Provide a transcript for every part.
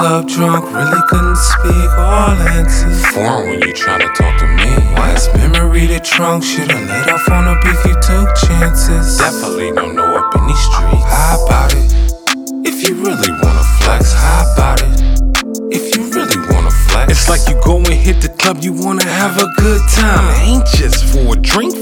drunk, really couldn't speak all answers. Foreign when you try to talk to me. Last memory the trunk, should've let off on a beef, you took chances. Definitely don't know up in these streets. How about it? If you really wanna flex, how about it? If you really wanna flex, It's like you go and hit the club, you wanna have a good time. It ain't just for a drink,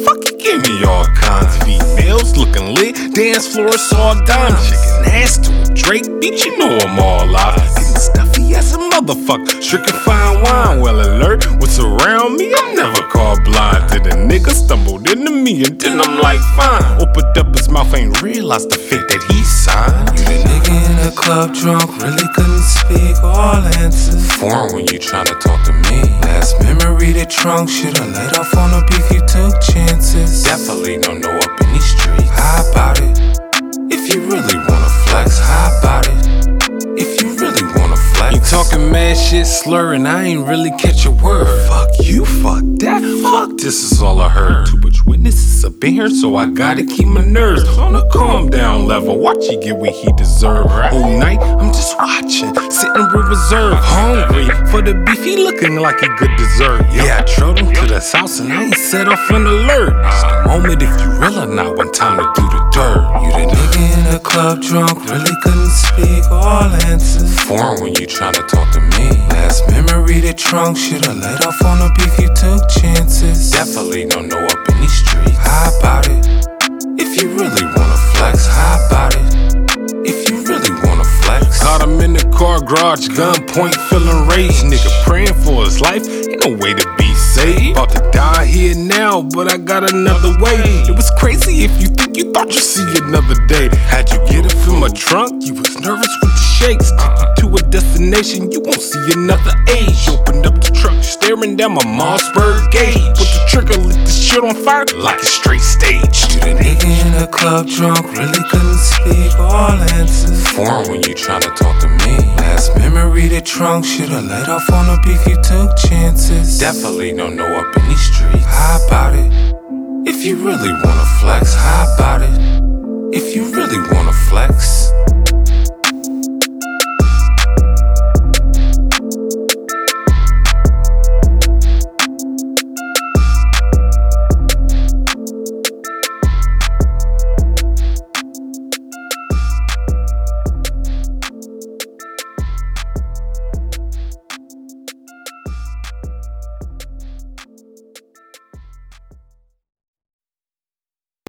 dance floor it's all dime. Chicken ass to a Drake beat, you know I'm all live. Getting stuffy as a motherfucker, stricken fine wine. Well alert, what's around me, I'm never called blind. Did the nigga stumbled into me, and then I'm like, fine. Opened up his mouth, ain't realized the fate that he signed. You the nigga in the club drunk, really couldn't speak all answers. Foreign when you tryna talk to me. Last memory the trunk, should've let off on a beef, flex, how about it? If you really wanna flex, You talking mad shit, slurring, I ain't really catch a word. Fuck you, fuck that, fuck this is all I heard. Too much witnesses up in here, so I gotta keep my nerves on a calm down level. Watch you get what he deserve. Whole night, I'm just watching, sitting with reserve. Hungry for the beef, he looking like a good dessert. Yeah, I drove him to this house and I ain't set off an alert. Just a uh-huh. moment if you real or not, one time to do the club drunk, really couldn't speak all answers. foreign when you tryna talk to me. Last memory the trunk, should've let off on a beef, you took chances. Definitely don't know up in these streets. How about it? If you really wanna flex, how about it? If you really wanna flex, Caught him in the car garage, gunpoint, feeling rage. Nigga praying for his life, ain't no way to be saved. About to die here now, but I got another way. It was crazy if you think you thought you'd see another day. Had you get it from a trunk, you was nervous with the shakes. Take you to a destination, you won't see another age. Opened up the truck, staring down my Mossberg gauge. Put the trigger, lit this shit on fire like a straight stage. the nigga in the club drunk, really couldn't speak all answers. Foreign when you tryna talk to me. Last memory the trunk, should've let off on a beef, you took chances. Definitely don't know up in these streets. How about it? If you really wanna flex, how about it?